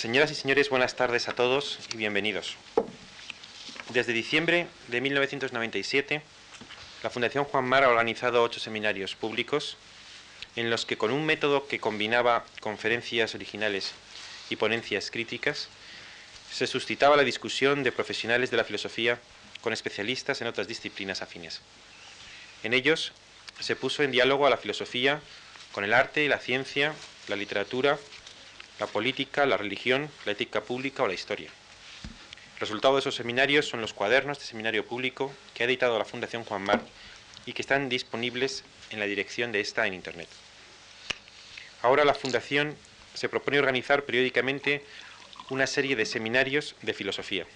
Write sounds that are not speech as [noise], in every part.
Señoras y señores, buenas tardes a todos y bienvenidos. Desde diciembre de 1997, la Fundación Juan Mar ha organizado ocho seminarios públicos en los que con un método que combinaba conferencias originales y ponencias críticas, se suscitaba la discusión de profesionales de la filosofía con especialistas en otras disciplinas afines. En ellos se puso en diálogo a la filosofía con el arte, la ciencia, la literatura, la política, la religión, la ética pública o la historia. El resultado de esos seminarios son los cuadernos de seminario público que ha editado la Fundación Juan Mar y que están disponibles en la dirección de esta en Internet. Ahora la Fundación se propone organizar periódicamente una serie de seminarios de filosofía.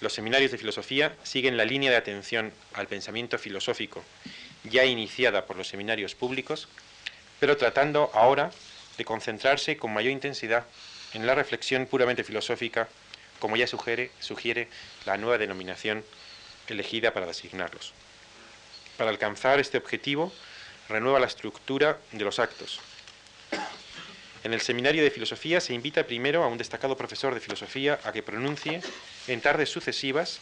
Los seminarios de filosofía siguen la línea de atención al pensamiento filosófico ya iniciada por los seminarios públicos, pero tratando ahora de concentrarse con mayor intensidad en la reflexión puramente filosófica, como ya sugiere, la nueva denominación elegida para designarlos. Para alcanzar este objetivo, renueva la estructura de los actos. En el seminario de filosofía se invita primero a un destacado profesor de filosofía a que pronuncie en tardes sucesivas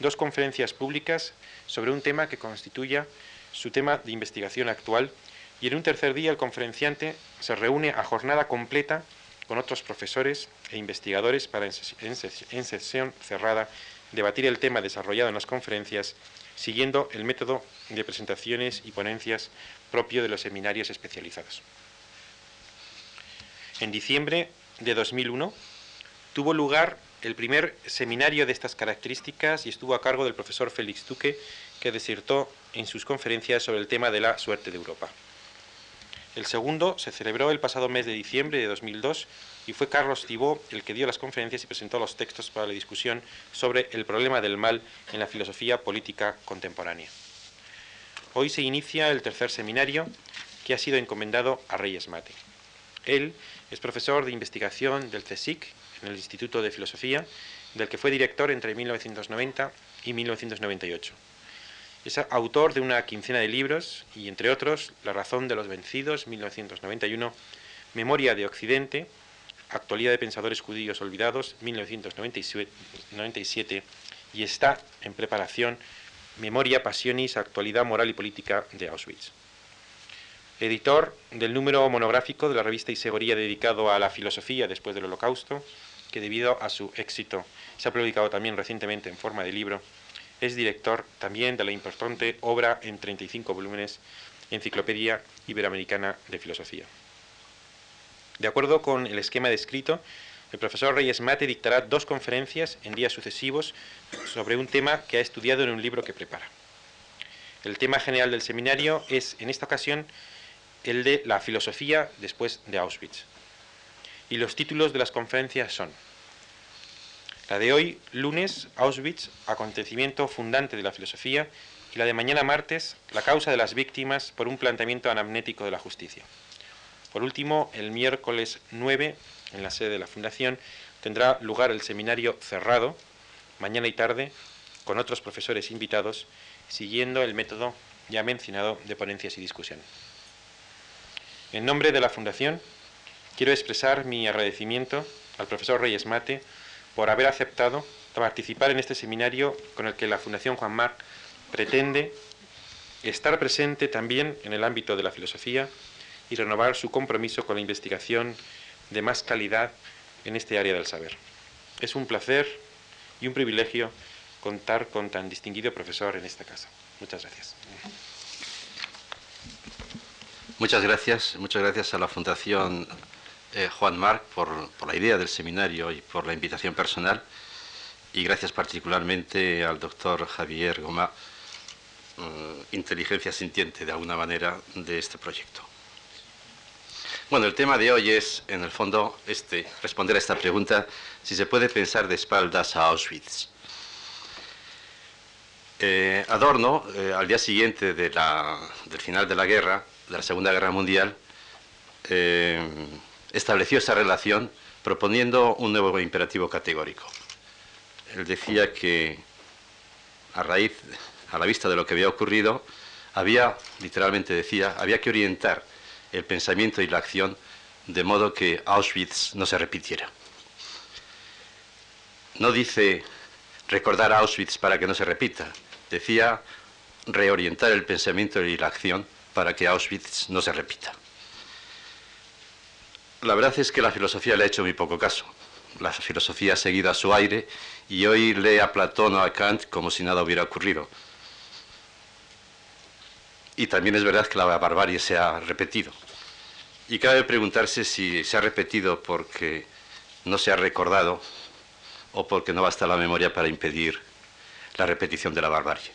dos conferencias públicas sobre un tema que constituya su tema de investigación actual y en un tercer día el conferenciante se reúne a jornada completa con otros profesores e investigadores para en, sesión cerrada debatir el tema desarrollado en las conferencias siguiendo el método de presentaciones y ponencias propio de los seminarios especializados. En diciembre de 2001 tuvo lugar el primer seminario de estas características y estuvo a cargo del profesor Félix Duque, que desertó en sus conferencias sobre el tema de la suerte de Europa. El segundo se celebró el pasado mes de diciembre de 2002 y fue Carlos Thibó el que dio las conferencias y presentó los textos para la discusión sobre el problema del mal en la filosofía política contemporánea. Hoy se inicia el tercer seminario que ha sido encomendado a Reyes Mate. Él es profesor de investigación del CSIC en el Instituto de Filosofía, del que fue director entre 1990 y 1998. Es autor de una quincena de libros y, entre otros, La razón de los vencidos, 1991, Memoria de Occidente, Actualidad de Pensadores Judíos Olvidados, 1997, y está en preparación Memoria Passionis, Actualidad Moral y Política de Auschwitz. Editor del número monográfico de la revista Isegoría dedicado a la filosofía después del Holocausto, que debido a su éxito se ha publicado también recientemente en forma de libro es director también de la importante obra en 35 volúmenes Enciclopedia Iberoamericana de Filosofía. De acuerdo con el esquema descrito, el profesor Reyes Mate dictará dos conferencias en días sucesivos sobre un tema que ha estudiado en un libro que prepara. El tema general del seminario es, en esta ocasión, el de la filosofía después de Auschwitz. Y los títulos de las conferencias son la de hoy, lunes, Auschwitz, acontecimiento fundante de la filosofía, y la de mañana, martes, la causa de las víctimas por un planteamiento anamnético de la justicia. Por último, el miércoles 9, en la sede de la Fundación, tendrá lugar el seminario cerrado, mañana y tarde, con otros profesores invitados, siguiendo el método ya mencionado de ponencias y discusión. En nombre de la Fundación, quiero expresar mi agradecimiento al profesor Reyes Mate por haber aceptado participar en este seminario con el que la Fundación Juan Marc pretende estar presente también en el ámbito de la filosofía y renovar su compromiso con la investigación de más calidad en este área del saber. Es un placer y un privilegio contar con tan distinguido profesor en esta casa. Muchas gracias. Muchas gracias, muchas gracias a la Fundación eh, Juan Marc por, la idea del seminario y por la invitación personal y gracias particularmente al doctor Javier Goma, eh, inteligencia sintiente de alguna manera de este proyecto. Bueno, el tema de hoy es, en el fondo, este, responder a esta pregunta, si se puede pensar de espaldas a Auschwitz. Eh, Adorno, al día siguiente del final de la guerra, de la Segunda Guerra Mundial, estableció esa relación proponiendo un nuevo imperativo categórico. Él decía que a raíz, a la vista de lo que había ocurrido, había, literalmente decía, había que orientar el pensamiento y la acción de modo que Auschwitz no se repitiera. No dice recordar Auschwitz para que no se repita, decía reorientar el pensamiento y la acción para que Auschwitz no se repita. La verdad es que la filosofía le ha hecho muy poco caso. La filosofía ha seguido a su aire y hoy lee a Platón o a Kant como si nada hubiera ocurrido. Y también es verdad que la barbarie se ha repetido. Y cabe preguntarse si se ha repetido porque no se ha recordado o porque no basta la memoria para impedir la repetición de la barbarie.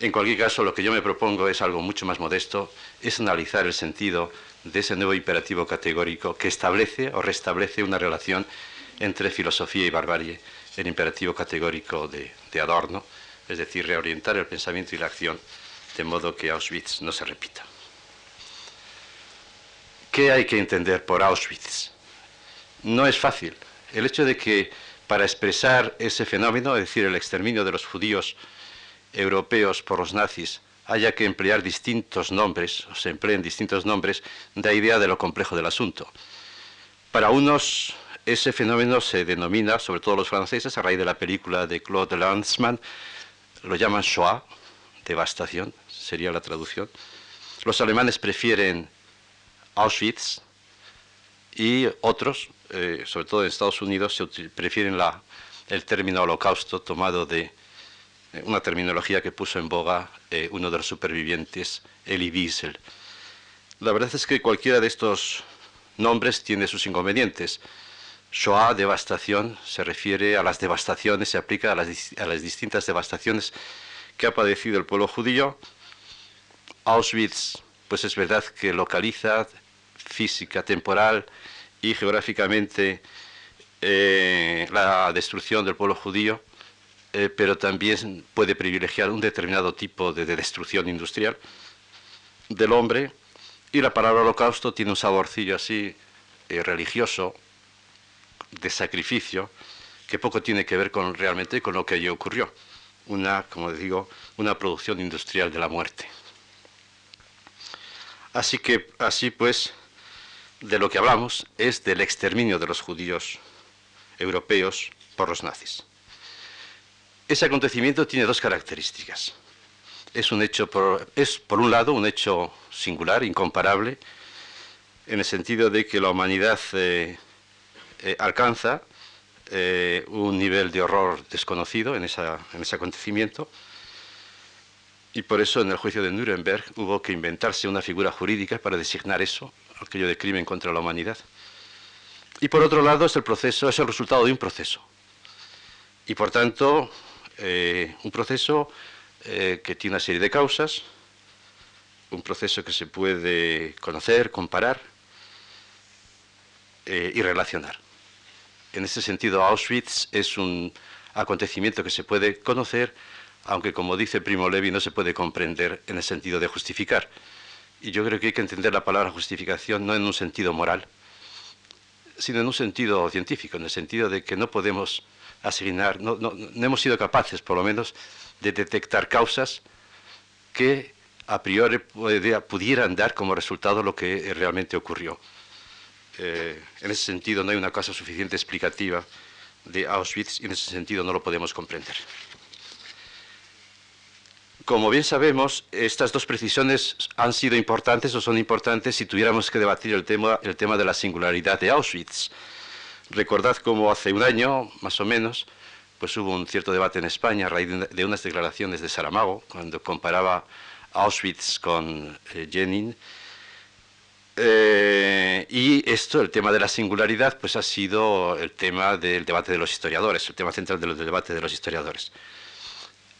En cualquier caso, lo que yo me propongo es algo mucho más modesto, es analizar el sentido de ese nuevo imperativo categórico que establece o restablece una relación entre filosofía y barbarie, el imperativo categórico de, Adorno, es decir, reorientar el pensamiento y la acción de modo que Auschwitz no se repita. ¿Qué hay que entender por Auschwitz? No es fácil. El hecho de que para expresar ese fenómeno, es decir, el exterminio de los judíos europeos por los nazis, haya que emplear distintos nombres, o se empleen distintos nombres, da idea de lo complejo del asunto. Para unos, ese fenómeno se denomina, sobre todo los franceses, a raíz de la película de Claude Lanzmann, lo llaman Shoah, devastación, sería la traducción. Los alemanes prefieren Auschwitz y otros, eh, sobre todo en Estados Unidos, prefieren el término holocausto tomado de una terminología que puso en boga eh, uno de los supervivientes, Elie Wiesel. La verdad es que cualquiera de estos nombres tiene sus inconvenientes. Shoah, devastación, se refiere a las devastaciones, se aplica a las, a las distintas devastaciones que ha padecido el pueblo judío. Auschwitz, pues es verdad que localiza física, temporal y geográficamente eh, la destrucción del pueblo judío eh, pero también puede privilegiar un determinado tipo de, destrucción industrial del hombre. Y la palabra holocausto tiene un saborcillo así eh, religioso, de sacrificio, que poco tiene que ver con realmente con lo que allí ocurrió. Una, como digo, una producción industrial de la muerte. Así que, así pues, de lo que hablamos es del exterminio de los judíos europeos por los nazis. Ese acontecimiento tiene dos características. Es, un hecho por, es, por un lado, un hecho singular, incomparable, en el sentido de que la humanidad eh, eh, alcanza eh, un nivel de horror desconocido en, en ese acontecimiento, y por eso en el juicio de Nuremberg hubo que inventarse una figura jurídica para designar eso, aquello de crimen contra la humanidad. Y por otro lado es el proceso, es el resultado de un proceso. Y por tanto, eh, un proceso eh, que tiene una serie de causas, un proceso que se puede conocer, comparar eh, y relacionar. En ese sentido, Auschwitz es un acontecimiento que se puede conocer, aunque como dice Primo Levi, no se puede comprender en el sentido de justificar. Y yo creo que hay que entender la palabra justificación no en un sentido moral, sino en un sentido científico, en el sentido de que no podemos asignar, no, hemos sido capaces, por lo menos, de detectar causas que a priori pudieran dar como resultado lo que realmente ocurrió. Eh, en ese sentido, no hay una causa suficiente explicativa de Auschwitz y en ese sentido no lo podemos comprender. Como bien sabemos, estas dos precisiones han sido importantes o son importantes si tuviéramos que debatir el tema, el tema de la singularidad de Auschwitz. Recordad cómo hace un año, más o menos, pues hubo un cierto debate en España a raíz de unas declaraciones de Saramago, cuando comparaba Auschwitz con eh, Jenin. Eh, y esto, el tema de la singularidad, pues ha sido el tema del debate de los historiadores, el tema central del debate de los historiadores.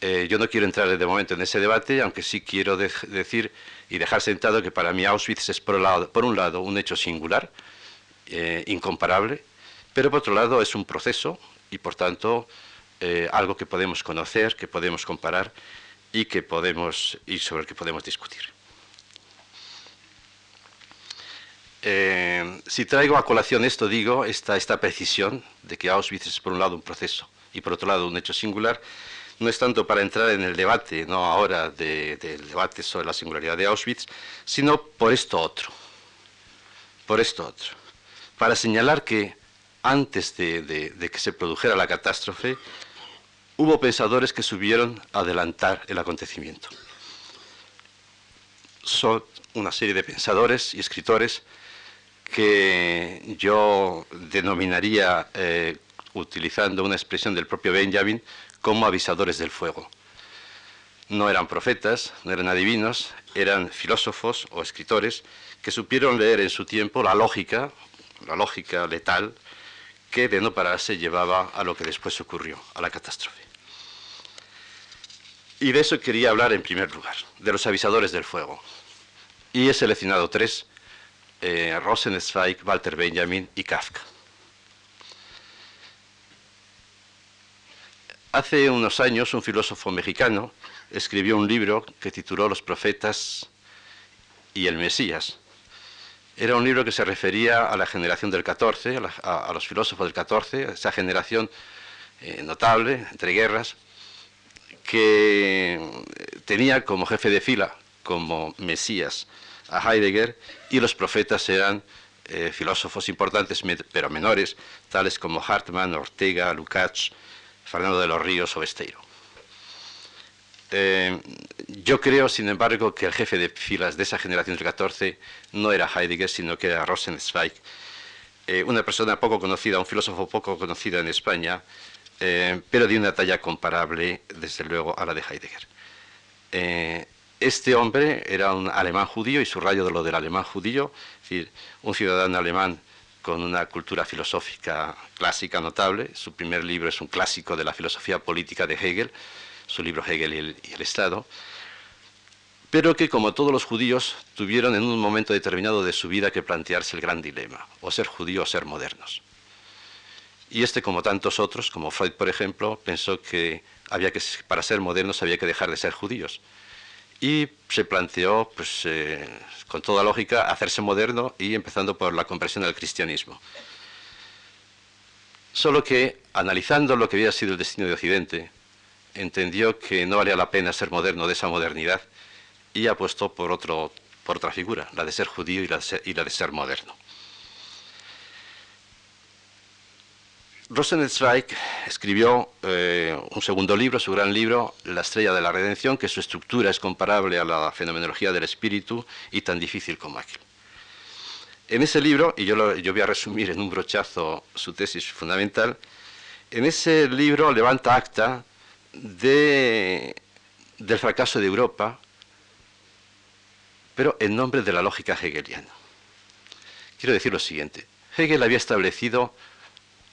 Eh, yo no quiero entrar de momento en ese debate, aunque sí quiero decir y dejar sentado que para mí Auschwitz es por, un lado un hecho singular, incomparable, pero por otro lado es un proceso y por tanto eh, algo que podemos conocer, que podemos comparar y, sobre el que podemos discutir. Eh, si traigo a colación esto, digo, esta, esta precisión de que Auschwitz es por un lado un proceso y por otro lado un hecho singular, no es tanto para entrar en el debate, no ahora del debate sobre la singularidad de Auschwitz, sino por esto otro por esto otro, para señalar que antes de, que se produjera la catástrofe, hubo pensadores que subieron a adelantar el acontecimiento. Son una serie de pensadores y escritores que yo denominaría, eh, utilizando una expresión del propio Benjamin, como avisadores del fuego. No eran profetas, no eran adivinos, eran filósofos o escritores que supieron leer en su tiempo la lógica, la lógica letal, que de no pararse llevaba a lo que después ocurrió, a la catástrofe. Y de eso quería hablar en primer lugar, de los avisadores del fuego. Y he seleccionado tres, eh, Rosenzweig, Walter Benjamin y Kafka. Hace unos años un filósofo mexicano escribió un libro que tituló Los profetas y el Mesías. Era un libro que se refería a la generación del 14, a, los filósofos del 14, esa generación eh, notable, entre guerras, que tenía como jefe de fila, como Mesías, a Heidegger, y los profetas eran eh, filósofos importantes, pero menores, tales como Hartmann, Ortega, Lukács, Fernando de los Ríos o Besteiro. Eh, yo creo, sin embargo, que el jefe de filas de esa generación del 14 no era Heidegger, sino que era Rosenzweig, eh, una persona poco conocida, un filósofo poco conocido en España, eh, pero de una talla comparable, desde luego, a la de Heidegger. este hombre era un alemán judío, y subrayo de lo del alemán judío, es decir, un ciudadano alemán con una cultura filosófica clásica notable. Su primer libro es un clásico de la filosofía política de Hegel, su libro Hegel y el, Estado, pero que como todos los judíos tuvieron en un momento determinado de su vida que plantearse el gran dilema, o ser judío o ser modernos. Y este, como tantos otros, como Freud, por ejemplo, pensó que, había que para ser modernos había que dejar de ser judíos. Y se planteó, pues, eh, con toda lógica, hacerse moderno y empezando por la conversión al cristianismo. Solo que, analizando lo que había sido el destino de Occidente, entendió que no valía la pena ser moderno de esa modernidad y apostó por, otro, por otra figura, la de ser judío y la de ser, moderno. Rosenzweig escribió eh, un segundo libro, su gran libro, La estrella de la redención, que su estructura es comparable a la fenomenología del espíritu y tan difícil como aquel. En ese libro, y yo, yo voy a resumir en un brochazo su tesis fundamental, en ese libro levanta acta de, del fracaso de Europa, pero en nombre de la lógica hegeliana. Quiero decir lo siguiente. Hegel había establecido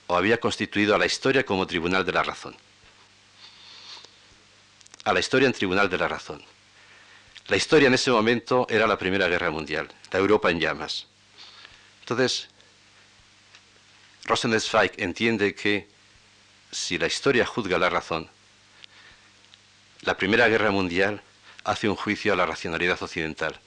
o había constituido a la historia como tribunal de la razón. A la historia en tribunal de la razón. La historia en ese momento era la Primera Guerra Mundial, la Europa en llamas. Entonces, Rosenzweig entiende que si la historia juzga la razón, la Primera Guerra Mundial hace un juicio a la racionalidad occidental,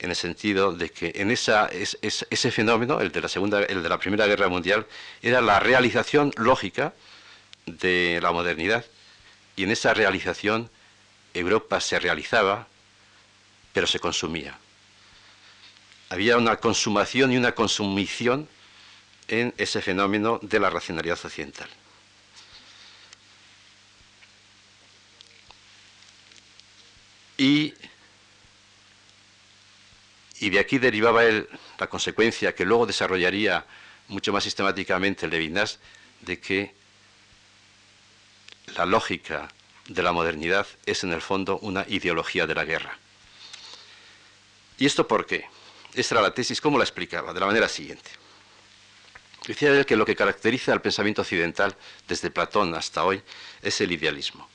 en el sentido de que en esa, ese fenómeno, el de, la segunda, el de la Primera Guerra Mundial, era la realización lógica de la modernidad, y en esa realización Europa se realizaba, pero se consumía. Había una consumación y una consumición en ese fenómeno de la racionalidad occidental. Y, de aquí derivaba él la consecuencia que luego desarrollaría mucho más sistemáticamente Levinas de que la lógica de la modernidad es en el fondo una ideología de la guerra. ¿Y esto por qué? Esta era la tesis, ¿cómo la explicaba? De la manera siguiente. Decía él que lo que caracteriza al pensamiento occidental desde Platón hasta hoy es el idealismo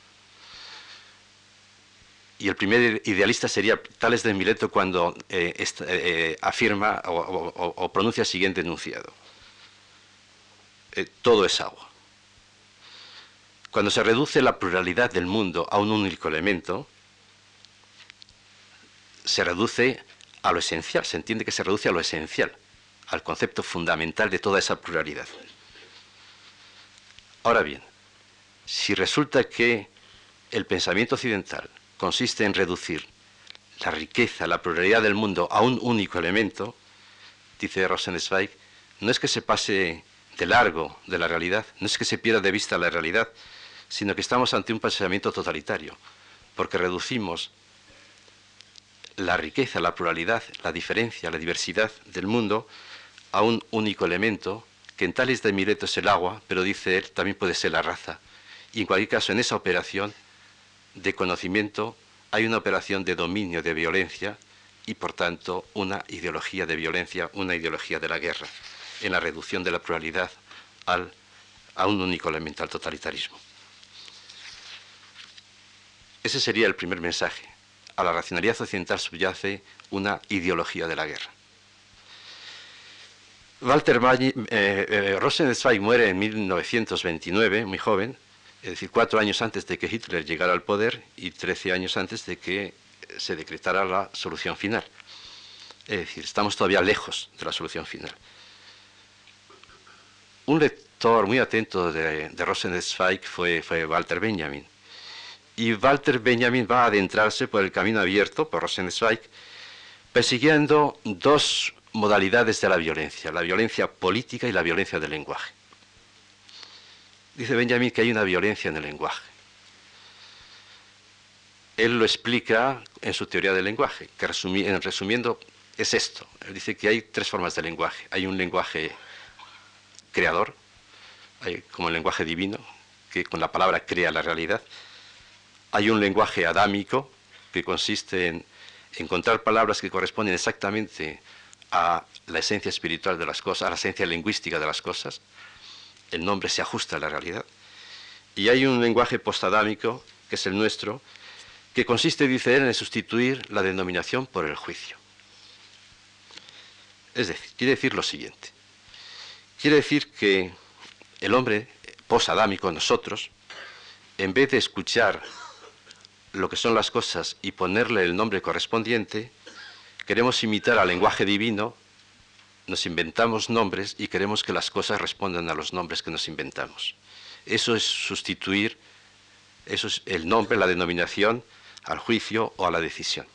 y el primer idealista sería Tales de Mileto cuando eh, eh, eh, afirma o, pronuncia el siguiente enunciado. todo es agua. Cuando se reduce la pluralidad del mundo a un único elemento, se reduce a lo esencial, se entiende que se reduce a lo esencial, al concepto fundamental de toda esa pluralidad. Ahora bien, si resulta que el pensamiento occidental consiste en reducir la riqueza, la pluralidad del mundo a un único elemento, dice Rosenzweig, no es que se pase de largo de la realidad, no es que se pierda de vista la realidad, sino que estamos ante un pensamiento totalitario, porque reducimos la riqueza, la pluralidad, la diferencia, la diversidad del mundo a un único elemento, que en tales de Mileto es el agua, pero dice él, también puede ser la raza. Y en cualquier caso, en esa operación de conocimiento hay una operación de dominio, de violencia, y por tanto una ideología de violencia, una ideología de la guerra, en la reducción de la pluralidad al, a un único elemento, al totalitarismo. Ese sería el primer mensaje. A la racionalidad occidental subyace una ideología de la guerra. Walter eh, eh, Rosenzweig muere en 1929, muy joven, es decir, cuatro años antes de que Hitler llegara al poder y trece años antes de que se decretara la solución final. Es decir, estamos todavía lejos de la solución final. Un lector muy atento de, de Rosenzweig fue, fue Walter Benjamin. Y Walter Benjamin va a adentrarse por el camino abierto por Rosenzweig, persiguiendo dos modalidades de la violencia, la violencia política y la violencia del lenguaje. Dice Benjamin que hay una violencia en el lenguaje. Él lo explica en su teoría del lenguaje, que en resumiendo es esto. Él dice que hay tres formas de lenguaje. Hay un lenguaje creador, como el lenguaje divino, que con la palabra crea la realidad. Hay un lenguaje adámico, que consiste en encontrar palabras que corresponden exactamente a la esencia espiritual de las cosas, a la esencia lingüística de las cosas. El nombre se ajusta a la realidad. Y hay un lenguaje postadámico, que es el nuestro, que consiste, dice él, en sustituir la denominación por el juicio. Es decir, quiere decir lo siguiente. Quiere decir que el hombre posadámico, nosotros, en vez de escuchar lo que son las cosas y ponerle el nombre correspondiente, queremos imitar al lenguaje divino, nos inventamos nombres y queremos que las cosas respondan a los nombres que nos inventamos. Eso es sustituir, eso es el nombre, la denominación, al juicio o a la decisión.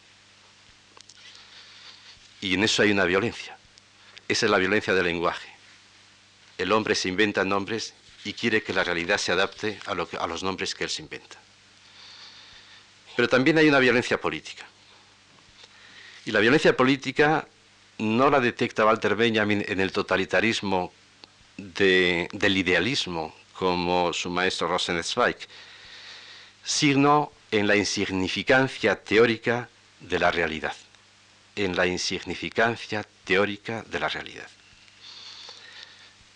Y en eso hay una violencia. Esa es la violencia del lenguaje. El hombre se inventa nombres y quiere que la realidad se adapte a, a los nombres que él se inventa. Pero también hay una violencia política. Y la violencia política no la detecta Walter Benjamin en el totalitarismo del idealismo, como su maestro Rosenzweig, sino en la insignificancia teórica de la realidad, en la insignificancia teórica de la realidad,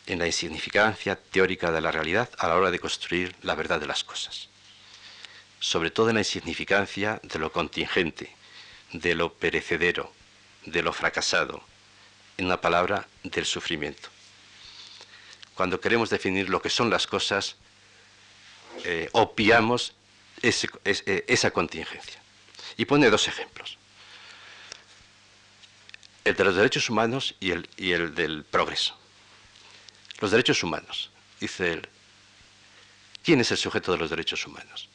en la insignificancia teórica de la realidad a la hora de construir la verdad de las cosas, sobre todo en la insignificancia de lo contingente, de lo perecedero, de lo fracasado, en una palabra, del sufrimiento. Cuando queremos definir lo que son las cosas, eh, opiamos eh, esa contingencia. Y pone dos ejemplos. El de los derechos humanos y el, y el del progreso. Los derechos humanos. Dice él, ¿quién es el sujeto de los derechos humanos?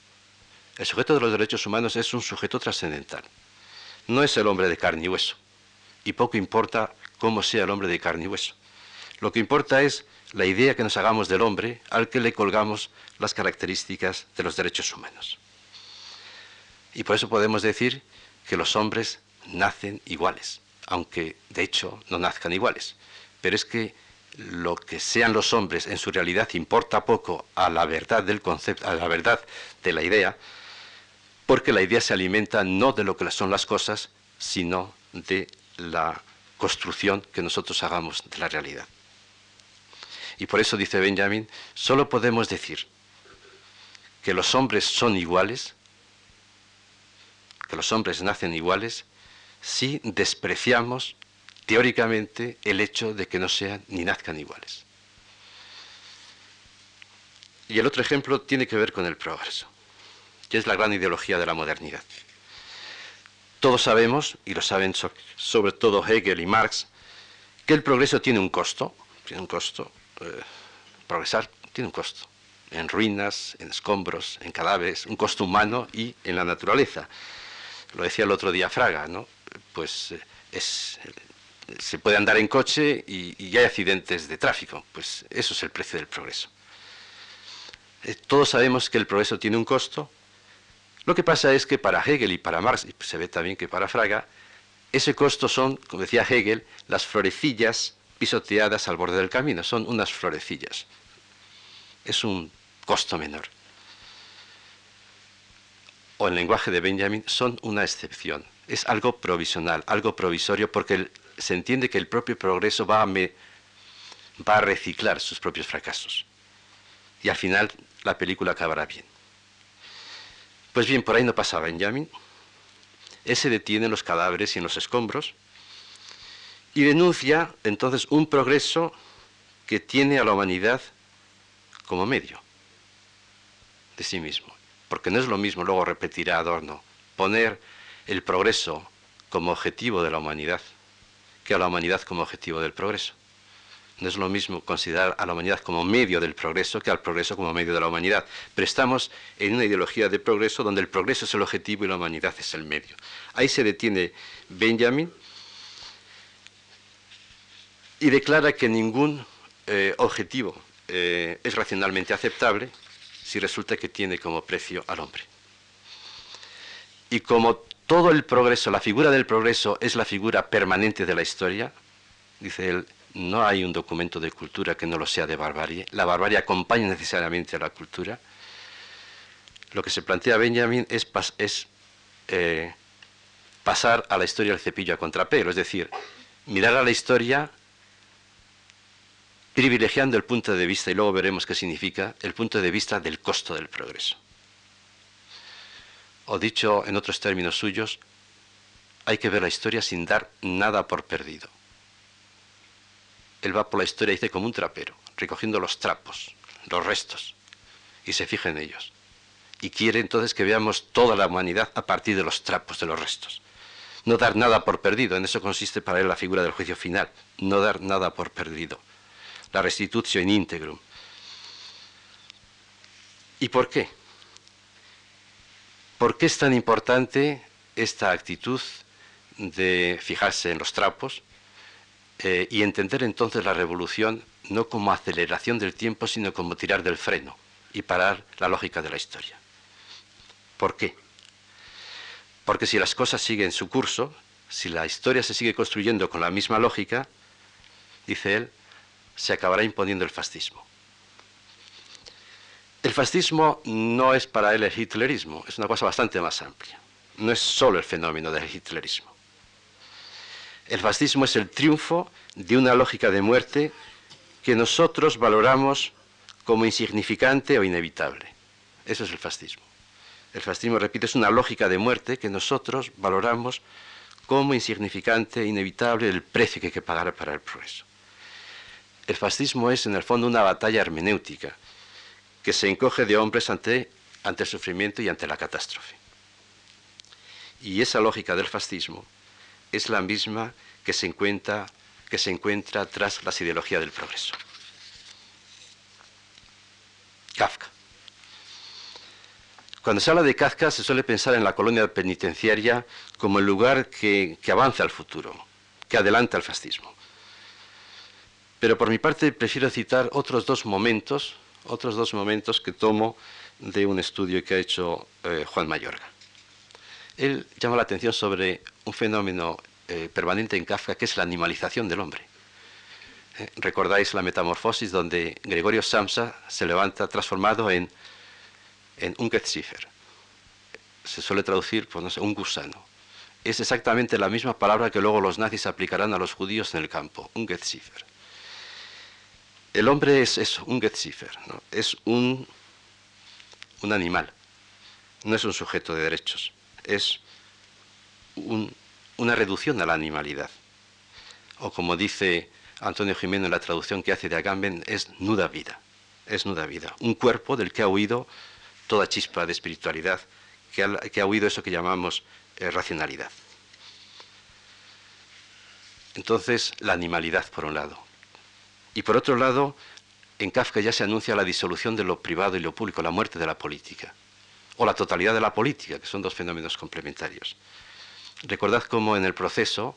El sujeto de los derechos humanos es un sujeto trascendental no es el hombre de carne y hueso. Y poco importa cómo sea el hombre de carne y hueso. Lo que importa es la idea que nos hagamos del hombre al que le colgamos las características de los derechos humanos. Y por eso podemos decir que los hombres nacen iguales, aunque de hecho no nazcan iguales. Pero es que lo que sean los hombres en su realidad importa poco a la verdad del concepto, a la verdad de la idea, porque la idea se alimenta no de lo que son las cosas, sino de la construcción que nosotros hagamos de la realidad. Y por eso dice Benjamin, solo podemos decir que los hombres son iguales, que los hombres nacen iguales, si despreciamos teóricamente el hecho de que no sean ni nazcan iguales. Y el otro ejemplo tiene que ver con el progreso que es la gran ideología de la modernidad. Todos sabemos, y lo saben sobre todo Hegel y Marx, que el progreso tiene un costo, tiene un costo, eh, progresar tiene un costo, en ruinas, en escombros, en cadáveres, un costo humano y en la naturaleza. Lo decía el otro día Fraga, ¿no? Pues eh, es se puede andar en coche y, hay accidentes de tráfico. Pues eso es el precio del progreso. Eh, todos sabemos que el progreso tiene un costo. Lo que pasa es que para Hegel y para Marx, y se ve también que para Fraga, ese costo son, como decía Hegel, las florecillas pisoteadas al borde del camino. Son unas florecillas. Es un costo menor. O en lenguaje de Benjamin, son una excepción. Es algo provisional, algo provisorio, porque se entiende que el propio progreso va a, va a reciclar sus propios fracasos. Y al final la película acabará bien. Pues bien, por ahí no pasa Benjamin. Él se detiene en los cadáveres y en los escombros y denuncia entonces un progreso que tiene a la humanidad como medio de sí mismo. Porque no es lo mismo, luego repetirá Adorno, poner el progreso como objetivo de la humanidad que a la humanidad como objetivo del progreso. No es lo mismo considerar a la humanidad como medio del progreso que al progreso como medio de la humanidad. Pero estamos en una ideología de progreso donde el progreso es el objetivo y la humanidad es el medio. Ahí se detiene Benjamin y declara que ningún eh, objetivo eh, es racionalmente aceptable si resulta que tiene como precio al hombre. Y como todo el progreso, la figura del progreso es la figura permanente de la historia, dice él, no hay un documento de cultura que no lo sea de barbarie. La barbarie acompaña necesariamente a la cultura. Lo que se plantea Benjamin es, eh, pasar a la historia del cepillo a contrapelo, es decir, mirar a la historia privilegiando el punto de vista, y luego veremos qué significa, el punto de vista del costo del progreso o dicho en otros términos suyos, hay que ver la historia sin dar nada por perdido. Él va por la historia, dice, como un trapero, recogiendo los trapos, los restos, y se fija en ellos. Y quiere entonces que veamos toda la humanidad a partir de los trapos, de los restos. No dar nada por perdido, en eso consiste para él la figura del juicio final, no dar nada por perdido. La restitución in integrum. ¿Y por qué? ¿Por qué es tan importante esta actitud de fijarse en los trapos eh, y entender entonces la revolución no como aceleración del tiempo, sino como tirar del freno y parar la lógica de la historia? ¿Por qué? Porque si las cosas siguen su curso, si la historia se sigue construyendo con la misma lógica, dice él, se acabará imponiendo el fascismo. El fascismo no es para él el hitlerismo, es una cosa bastante más amplia. No es solo el fenómeno del hitlerismo. El fascismo es el triunfo de una lógica de muerte que nosotros valoramos como insignificante o inevitable. Eso es el fascismo. El fascismo, repito, es una lógica de muerte que nosotros valoramos como insignificante, e inevitable, el precio que hay que pagar para el progreso. El fascismo es, en el fondo, una batalla hermenéutica que se encoge de hombres ante, ante el sufrimiento y ante la catástrofe. Y esa lógica del fascismo es la misma que se encuentra, que se encuentra tras la ideología del progreso. Kafka. Cuando se habla de Kafka se suele pensar en la colonia penitenciaria como el lugar que, que avanza al futuro, que adelanta al fascismo. Pero por mi parte prefiero citar otros dos momentos otros dos momentos que tomo de un estudio que ha hecho eh, Juan Mayorga. Él llama la atención sobre un fenómeno eh, permanente en Kafka que es la animalización del hombre. Eh, recordáis la metamorfosis donde Gregorio Samsa se levanta transformado en, en un Getziffer. Se suele traducir por no sé, un gusano. Es exactamente la misma palabra que luego los nazis aplicarán a los judíos en el campo, un Getziffer. El hombre es un Getziffer, es un, un animal, no es un sujeto de derechos, es una reducción a la animalidad. O como dice Antonio Jiménez en la traducción que hace de Agamben, es nuda vida, es nuda vida, un cuerpo del que ha huido toda chispa de espiritualidad, que ha, que ha huido eso que llamamos eh, racionalidad. Entonces, la animalidad, por un lado. Y por otro lado, en Kafka ya se anuncia la disolución de lo privado y lo público, la muerte de la política, o la totalidad de la política, que son dos fenómenos complementarios. Recordad cómo en el proceso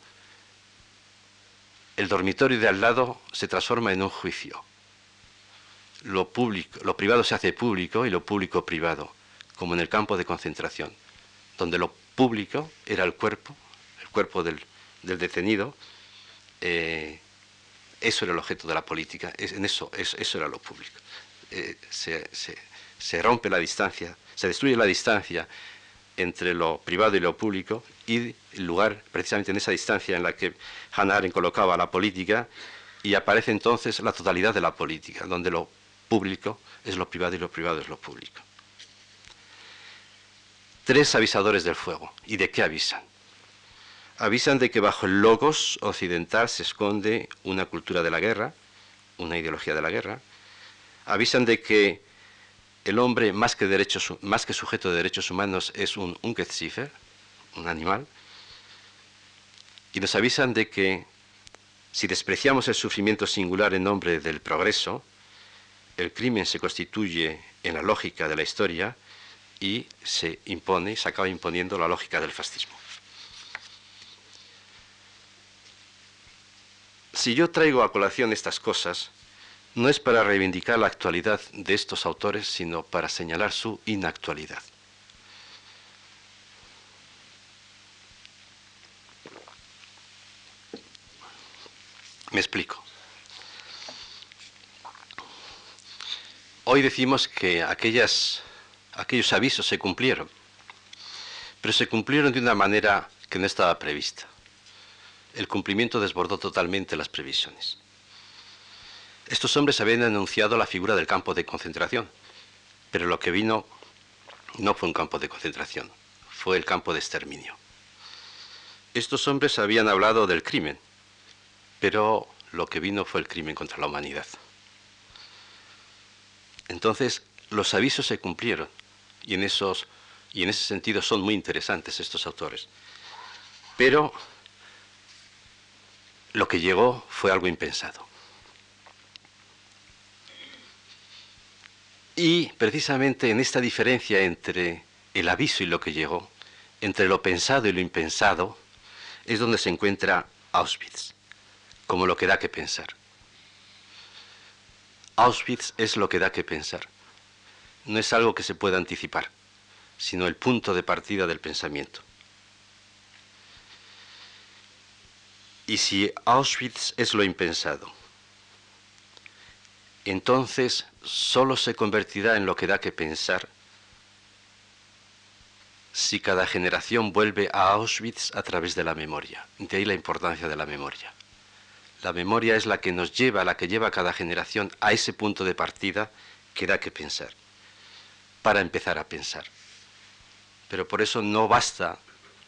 el dormitorio de al lado se transforma en un juicio. Lo, público, lo privado se hace público y lo público privado, como en el campo de concentración, donde lo público era el cuerpo, el cuerpo del, detenido, eh, eso era el objeto de la política, en eso, eso, era lo público. Eh, se, rompe la distancia, se destruye la distancia entre lo privado y lo público y el lugar, precisamente en esa distancia en la que Hannah Arendt colocaba la política, y aparece entonces la totalidad de la política, donde lo público es lo privado y lo privado es lo público. Tres avisadores del fuego. ¿Y de qué avisan? Avisan de que bajo el logos occidental se esconde una cultura de la guerra, una ideología de la guerra. Avisan de que el hombre, más que, más que sujeto de derechos humanos, es un Ungeziefer, un animal. Y nos avisan de que si despreciamos el sufrimiento singular en nombre del progreso, el crimen se constituye en la lógica de la historia y se impone, se acaba imponiendo la lógica del fascismo. Si yo traigo a colación estas cosas, no es para reivindicar la actualidad de estos autores, sino para señalar su inactualidad. Me explico. Hoy decimos que aquellas, aquellos avisos se cumplieron, pero se cumplieron de una manera que no estaba prevista. El cumplimiento desbordó totalmente las previsiones. Estos hombres habían anunciado la figura del campo de concentración, pero lo que vino no fue un campo de concentración, fue el campo de exterminio. Estos hombres habían hablado del crimen, pero lo que vino fue el crimen contra la humanidad. Entonces, los avisos se cumplieron y en, esos, y en ese sentido son muy interesantes estos autores. Pero lo que llegó fue algo impensado. Y precisamente en esta diferencia entre el aviso y lo que llegó, entre lo pensado y lo impensado, es donde se encuentra Auschwitz como lo que da que pensar. Auschwitz es lo que da que pensar. No es algo que se pueda anticipar, sino el punto de partida del pensamiento. Y si Auschwitz es lo impensado, entonces solo se convertirá en lo que da que pensar si cada generación vuelve a Auschwitz a través de la memoria. De ahí la importancia de la memoria. La memoria es la que nos lleva, la que lleva a cada generación a ese punto de partida que da que pensar, para empezar a pensar. Pero por eso no basta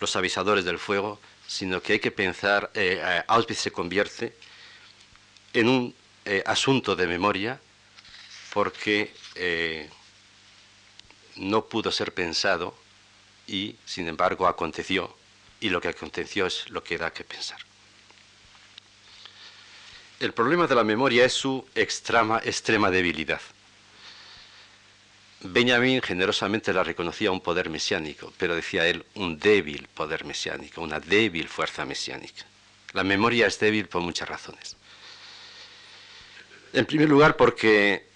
los avisadores del fuego, sino que hay que pensar, eh, eh, Auschwitz se convierte en un eh, asunto de memoria porque no pudo ser pensado y, sin embargo, aconteció, y lo que aconteció es lo que da que pensar. El problema de la memoria es su extrema, extrema debilidad. Benjamin generosamente la reconocía un poder mesiánico, pero decía él un débil poder mesiánico, una débil fuerza mesiánica. La memoria es débil por muchas razones. En primer lugar, porque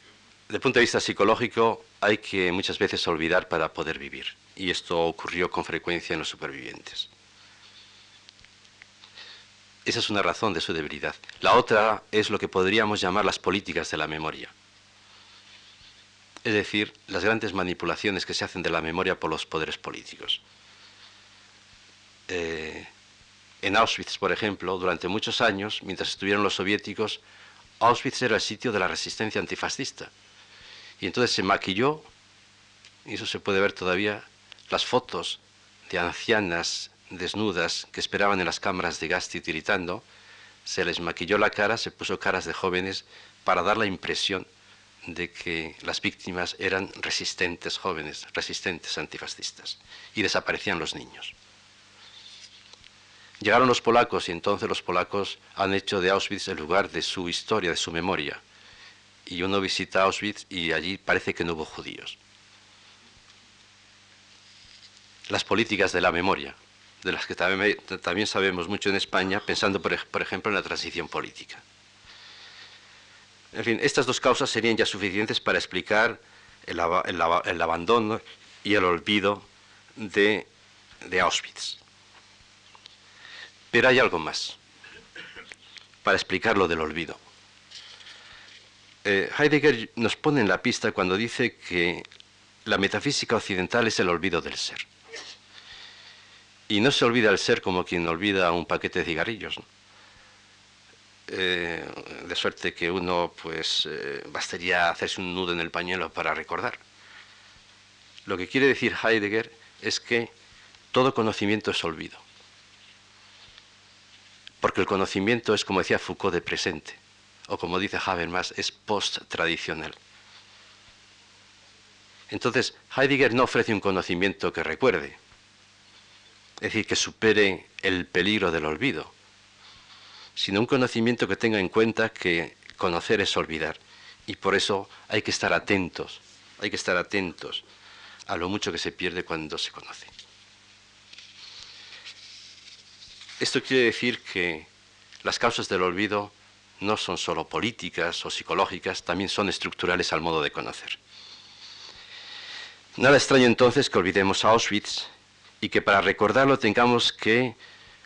el punto de vista psicológico hay que muchas veces olvidar para poder vivir, y esto ocurrió con frecuencia en los supervivientes. Esa es una razón de su debilidad. La otra es lo que podríamos llamar las políticas de la memoria. Es decir, las grandes manipulaciones que se hacen de la memoria por los poderes políticos. Eh, en Auschwitz, por ejemplo, durante muchos años, mientras estuvieron los soviéticos, Auschwitz era el sitio de la resistencia antifascista. Y entonces se maquilló, y eso se puede ver todavía, las fotos de ancianas desnudas que esperaban en las cámaras de gas titiritando, se les maquilló la cara, se puso caras de jóvenes para dar la impresión de que las víctimas eran resistentes jóvenes, resistentes antifascistas, y desaparecían los niños. Llegaron los polacos y entonces los polacos han hecho de Auschwitz el lugar de su historia, de su memoria. Y uno visita Auschwitz y allí parece que no hubo judíos. Las políticas de la memoria, de las que también, sabemos mucho en España, pensando, por, ejemplo, en la transición política. En fin, estas dos causas serían ya suficientes para explicar el, abandono y el olvido de, Auschwitz. Pero hay algo más para explicar lo del olvido. Eh, Heidegger nos pone en la pista cuando dice que la metafísica occidental es el olvido del ser. Y no se olvida el ser como quien olvida un paquete de cigarrillos. Eh, de suerte que uno, pues, eh, bastaría hacerse un nudo en el pañuelo para recordar. Lo que quiere decir Heidegger es que todo conocimiento es olvido. Porque el conocimiento es, como decía Foucault, de presente. O como dice Habermas, es post-tradicional. Entonces, Heidegger no ofrece un conocimiento que recuerde, es decir, que supere el peligro del olvido, sino un conocimiento que tenga en cuenta que conocer es olvidar. Y por eso hay que estar atentos, hay que estar atentos a lo mucho que se pierde cuando se conoce. Esto quiere decir que las causas del olvido no son solo políticas o psicológicas, también son estructurales al modo de conocer. Nada extraño entonces que olvidemos a Auschwitz y que para recordarlo tengamos que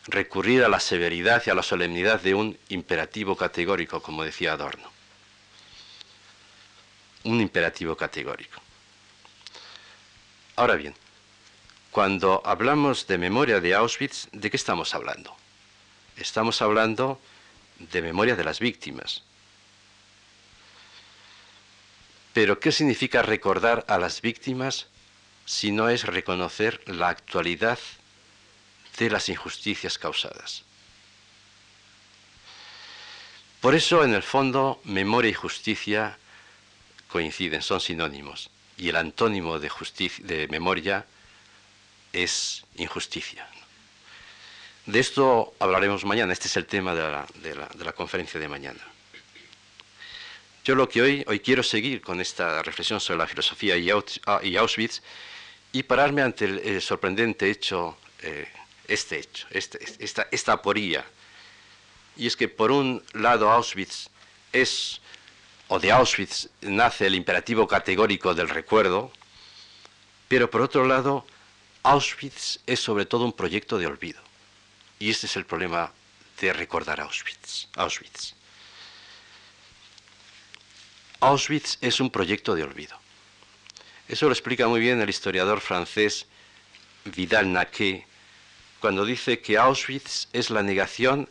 recurrir a la severidad y a la solemnidad de un imperativo categórico, como decía Adorno. Un imperativo categórico. Ahora bien, cuando hablamos de memoria de Auschwitz, ¿de qué estamos hablando? Estamos hablando de memoria de las víctimas. Pero ¿qué significa recordar a las víctimas si no es reconocer la actualidad de las injusticias causadas. Por eso, en el fondo, memoria y justicia coinciden, son sinónimos, y el antónimo de, de memoria es injusticia. De esto hablaremos mañana, este es el tema de la, conferencia de mañana. Yo lo que hoy, hoy quiero seguir con esta reflexión sobre la filosofía y Auschwitz y pararme ante el, sorprendente hecho, eh, este hecho, este, esta, esta aporía. Y es que por un lado Auschwitz es, o de Auschwitz nace el imperativo categórico del recuerdo, pero por otro lado Auschwitz es sobre todo un proyecto de olvido. Y este es el problema de recordar Auschwitz. Auschwitz. Auschwitz es un proyecto de olvido. Eso lo explica muy bien el historiador francés Vidal Naquet cuando dice que Auschwitz es la negación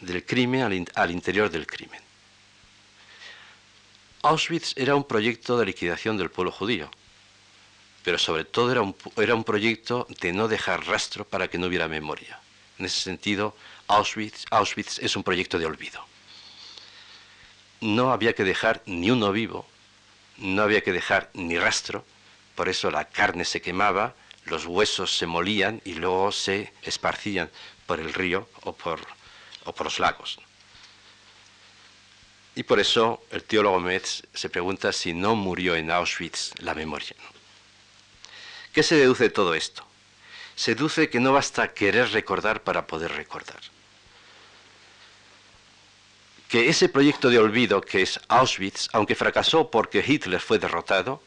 del crimen al, interior del crimen. Auschwitz era un proyecto de liquidación del pueblo judío, pero sobre todo era un, era un proyecto de no dejar rastro para que no hubiera memoria. En ese sentido, Auschwitz, es un proyecto de olvido. No había que dejar ni uno vivo no había que dejar ni rastro, por eso la carne se quemaba, los huesos se molían y luego se esparcían por el río o por, los lagos. Y por eso el teólogo Metz se pregunta si no murió en Auschwitz la memoria. ¿Qué se deduce de todo esto? Se deduce que no basta querer recordar para poder recordar que ese proyecto de olvido que es Auschwitz, aunque fracasó porque Hitler fue derrotado,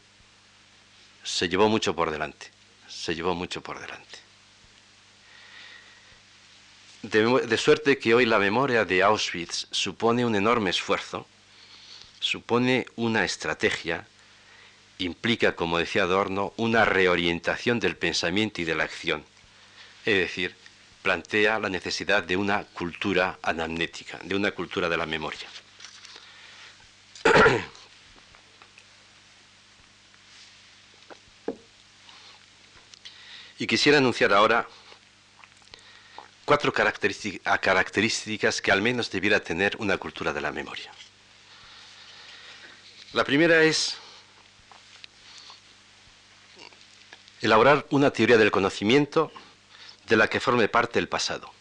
se llevó mucho por delante, se llevó mucho por delante. De, suerte que hoy la memoria de Auschwitz supone un enorme esfuerzo, supone una estrategia, implica, como decía Adorno, una reorientación del pensamiento y de la acción. Es decir, plantea la necesidad de una cultura anamnética, de una cultura de la memoria. y quisiera anunciar ahora cuatro características que al menos debiera tener una cultura de la memoria. La primera es elaborar una teoría del conocimiento de la que forme parte el pasado.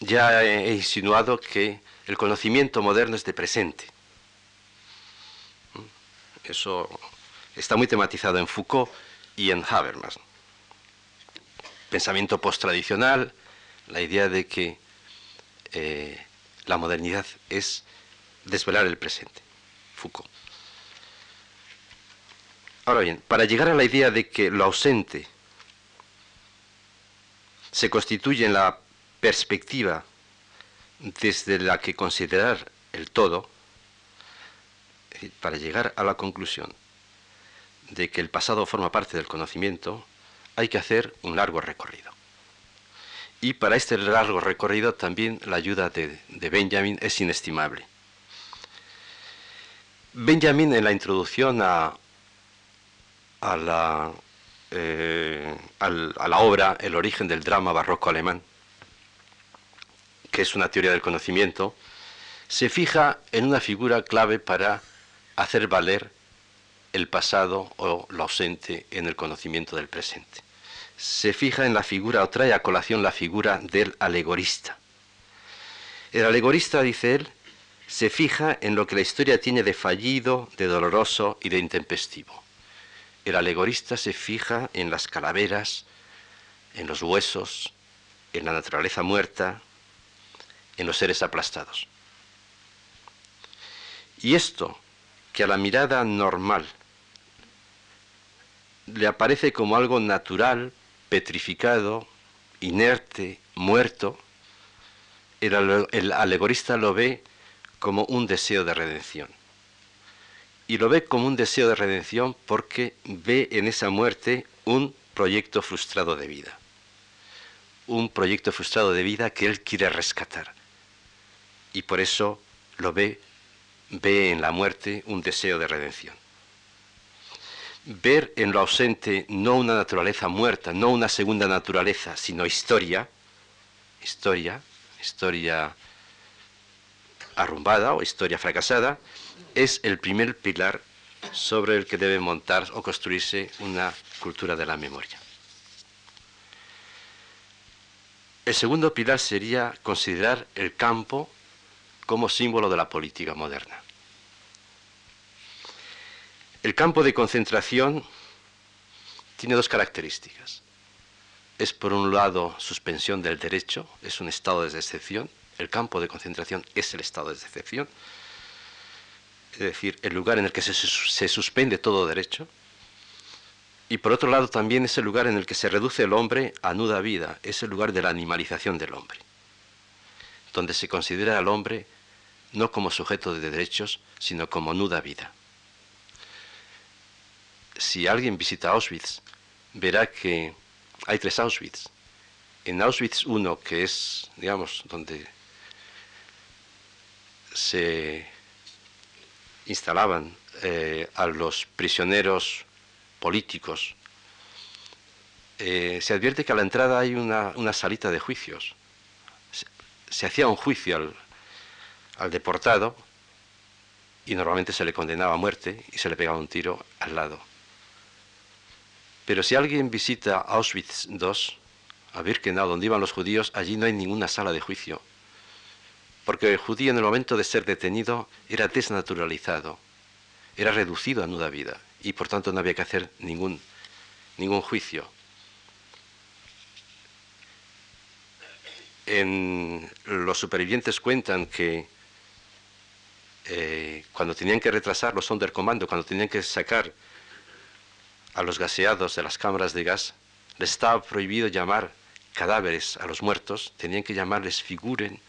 Ya he insinuado que el conocimiento moderno es de presente. Eso está muy tematizado en Foucault y en Habermas. pensamiento post-tradicional, la idea de que eh, la modernidad es desvelar el presente. Foucault. Ahora bien, para llegar a la idea de que lo ausente se constituye en la perspectiva desde la que considerar el todo, para llegar a la conclusión de que el pasado forma parte del conocimiento, hay que hacer un largo recorrido. Y para este largo recorrido también la ayuda de, Benjamin es inestimable. Benjamin en la introducción a, a, la, eh, a la obra El origen del drama barroco alemán, que es una teoría del conocimiento, se fija en una figura clave para hacer valer el pasado o lo ausente en el conocimiento del presente. Se fija en la figura o trae a colación la figura del alegorista. El alegorista, dice él, se fija en lo que la historia tiene de fallido, de doloroso y de intempestivo. El alegorista se fija en las calaveras, en los huesos, en la naturaleza muerta, en los seres aplastados. Y esto, que a la mirada normal le aparece como algo natural, petrificado, inerte, muerto, el, alegorista lo ve como un deseo de redención. Y lo ve como un deseo de redención porque ve en esa muerte un proyecto frustrado de vida. Un proyecto frustrado de vida que él quiere rescatar. Y por eso lo ve, ve en la muerte un deseo de redención ver en lo ausente no una naturaleza muerta, no una segunda naturaleza, sino historia, historia, historia arrumbada o historia fracasada, es el primer pilar sobre el que debe montar o construirse una cultura de la memoria. El segundo pilar sería considerar el campo como símbolo de la política moderna. El campo de concentración tiene dos características. Es por un lado suspensión del derecho, es un estado de excepción. El campo de concentración es el estado de excepción. Es decir, el lugar en el que se, se suspende todo derecho. Y por otro lado también es el lugar en el que se reduce el hombre a nuda vida, es el lugar de la animalización del hombre, donde se considera al hombre no como sujeto de derechos, sino como nuda vida si alguien visita Auschwitz, verá que hay tres Auschwitz. En Auschwitz I, que es, digamos, donde se instalaban eh, a los prisioneros políticos, eh, se advierte que a la entrada hay una, salita de juicios. Se, hacía un juicio al, al deportado y normalmente se le condenaba a muerte y se le pegaba un tiro al lado. Pero si alguien visita Auschwitz II, a Birkenau, donde iban los judíos, allí no hay ninguna sala de juicio. Porque el judío en el momento de ser detenido era desnaturalizado, era reducido a nuda vida y por tanto no había que hacer ningún, ningún juicio. En, los supervivientes cuentan que eh, cuando tenían que retrasar los Sonderkommando, cuando tenían que sacar a los gaseados de las cámaras de gas, les estaba prohibido llamar cadáveres a los muertos, tenían que llamarles figuren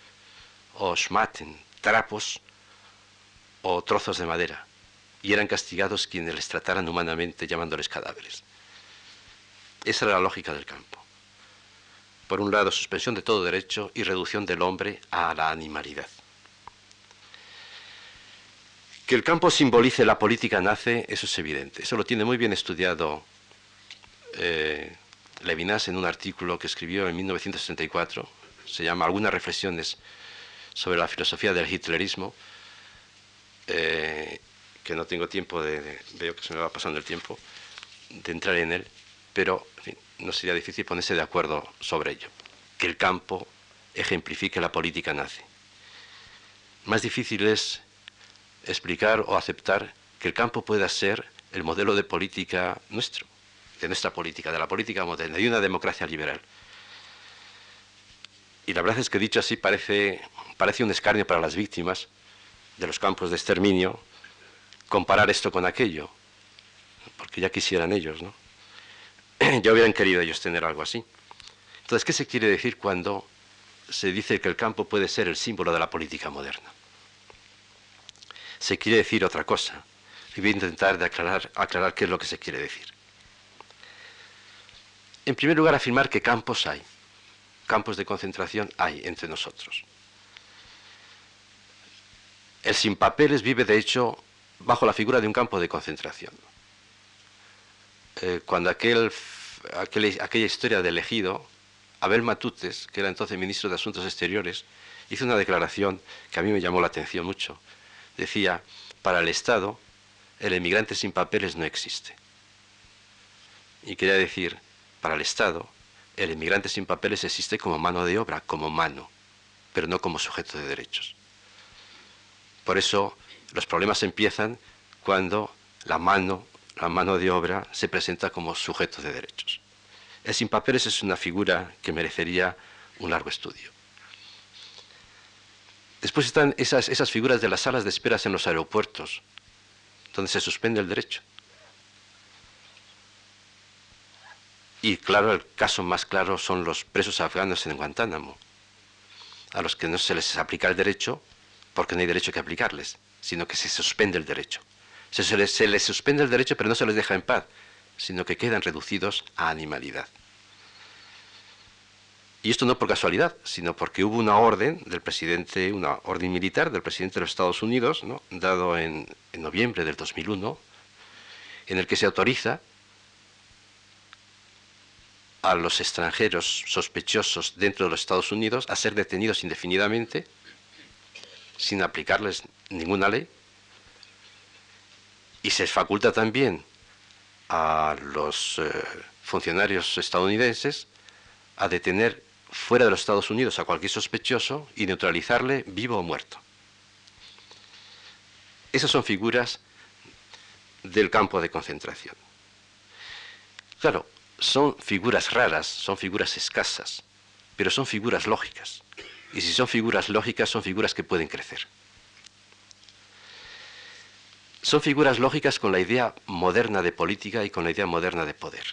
o schmatten, trapos o trozos de madera, y eran castigados quienes les trataran humanamente llamándoles cadáveres. Esa era la lógica del campo. Por un lado, suspensión de todo derecho y reducción del hombre a la animalidad. Que el campo simbolice la política nace, eso es evidente. Eso lo tiene muy bien estudiado eh, Levinas en un artículo que escribió en 1964. Se llama Algunas reflexiones sobre la filosofía del hitlerismo. Eh, que no tengo tiempo de, veo que se me va pasando el tiempo de entrar en él, pero no sería difícil ponerse de acuerdo sobre ello. Que el campo ejemplifique la política nace. Más difícil es explicar o aceptar que el campo pueda ser el modelo de política nuestro, de nuestra política, de la política moderna, de una democracia liberal. Y la verdad es que dicho así parece, parece un escarnio para las víctimas de los campos de exterminio comparar esto con aquello, porque ya quisieran ellos, ¿no? [clears throat] ya hubieran querido ellos tener algo así. Entonces, ¿qué se quiere decir cuando se dice que el campo puede ser el símbolo de la política moderna? Se quiere decir otra cosa. Y voy a intentar de aclarar, aclarar qué es lo que se quiere decir. En primer lugar, afirmar que campos hay, campos de concentración hay entre nosotros. El sin papeles vive, de hecho, bajo la figura de un campo de concentración. Eh, cuando aquel, aquella historia de elegido, Abel Matutes, que era entonces ministro de Asuntos Exteriores, hizo una declaración que a mí me llamó la atención mucho. Decía, para el Estado, el emigrante sin papeles no existe. Y quería decir, para el Estado, el emigrante sin papeles existe como mano de obra, como mano, pero no como sujeto de derechos. Por eso los problemas empiezan cuando la mano, la mano de obra se presenta como sujeto de derechos. El sin papeles es una figura que merecería un largo estudio. Después están esas, esas figuras de las salas de esperas en los aeropuertos, donde se suspende el derecho. Y claro, el caso más claro son los presos afganos en Guantánamo, a los que no se les aplica el derecho porque no hay derecho que aplicarles, sino que se suspende el derecho. Se, les, suspende el derecho pero no se les deja en paz, sino que quedan reducidos a animalidad. Y esto no por casualidad, sino porque hubo una orden del presidente, una orden militar del presidente de los Estados Unidos, ¿no? dado en, en noviembre del 2001, en el que se autoriza a los extranjeros sospechosos dentro de los Estados Unidos a ser detenidos indefinidamente sin aplicarles ninguna ley. Y se faculta también a los eh, funcionarios estadounidenses a detener fuera de los Estados Unidos a cualquier sospechoso y neutralizarle vivo o muerto. Esas son figuras del campo de concentración. Claro, son figuras raras, son figuras escasas, pero son figuras lógicas. Y si son figuras lógicas, son figuras que pueden crecer. Son figuras lógicas con la idea moderna de política y con la idea moderna de poder.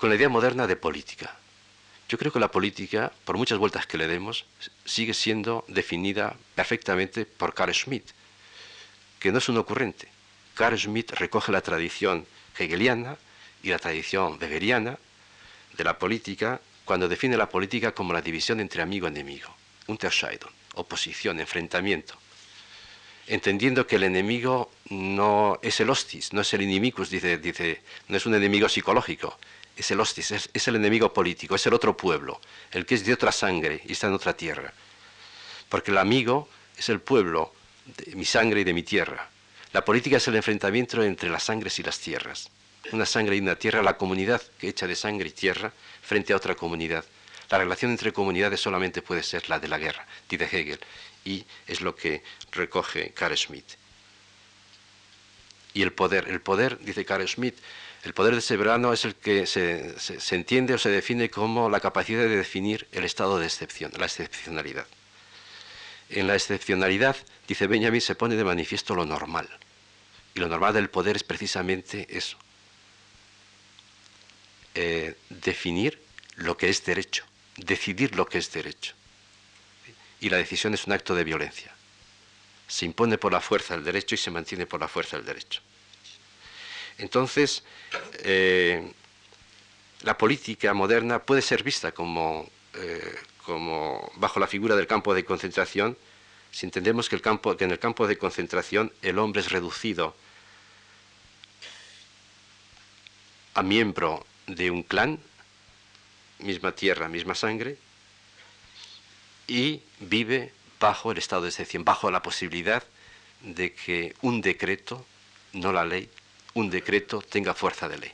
Con la idea moderna de política. Yo creo que la política, por muchas vueltas que le demos, sigue siendo definida perfectamente por Carl Schmitt, que no es un ocurrente. Carl Schmitt recoge la tradición hegeliana y la tradición weberiana de la política cuando define la política como la división entre amigo y enemigo, Unterscheidung, oposición, enfrentamiento, entendiendo que el enemigo no es el hostis, no es el inimicus, dice, dice, no es un enemigo psicológico, es el hostis, es, el enemigo político, es el otro pueblo, el que es de otra sangre y está en otra tierra. Porque el amigo es el pueblo de mi sangre y de mi tierra. La política es el enfrentamiento entre las sangres y las tierras. Una sangre y una tierra, la comunidad que echa de sangre y tierra frente a otra comunidad. La relación entre comunidades solamente puede ser la de la guerra, dice Hegel, y es lo que recoge Carl Schmitt. Y el poder, el poder, dice Carl Schmitt, el poder de ese verano es el que se, se, entiende o se define como la capacidad de definir el estado de excepción, la excepcionalidad. En la excepcionalidad, dice Benjamin, se pone de manifiesto lo normal. Y lo normal del poder es precisamente eso, eh, definir lo que es derecho, decidir lo que es derecho. Y la decisión es un acto de violencia. Se impone por la fuerza el derecho y se mantiene por la fuerza el derecho. Entonces, eh, la política moderna puede ser vista como, eh, como bajo la figura del campo de concentración, si entendemos que, en el campo de concentración el hombre es reducido a miembro de un clan, misma tierra, misma sangre, y vive bajo el estado de excepción, bajo la posibilidad de que un decreto, no la ley, un decreto tenga fuerza de ley.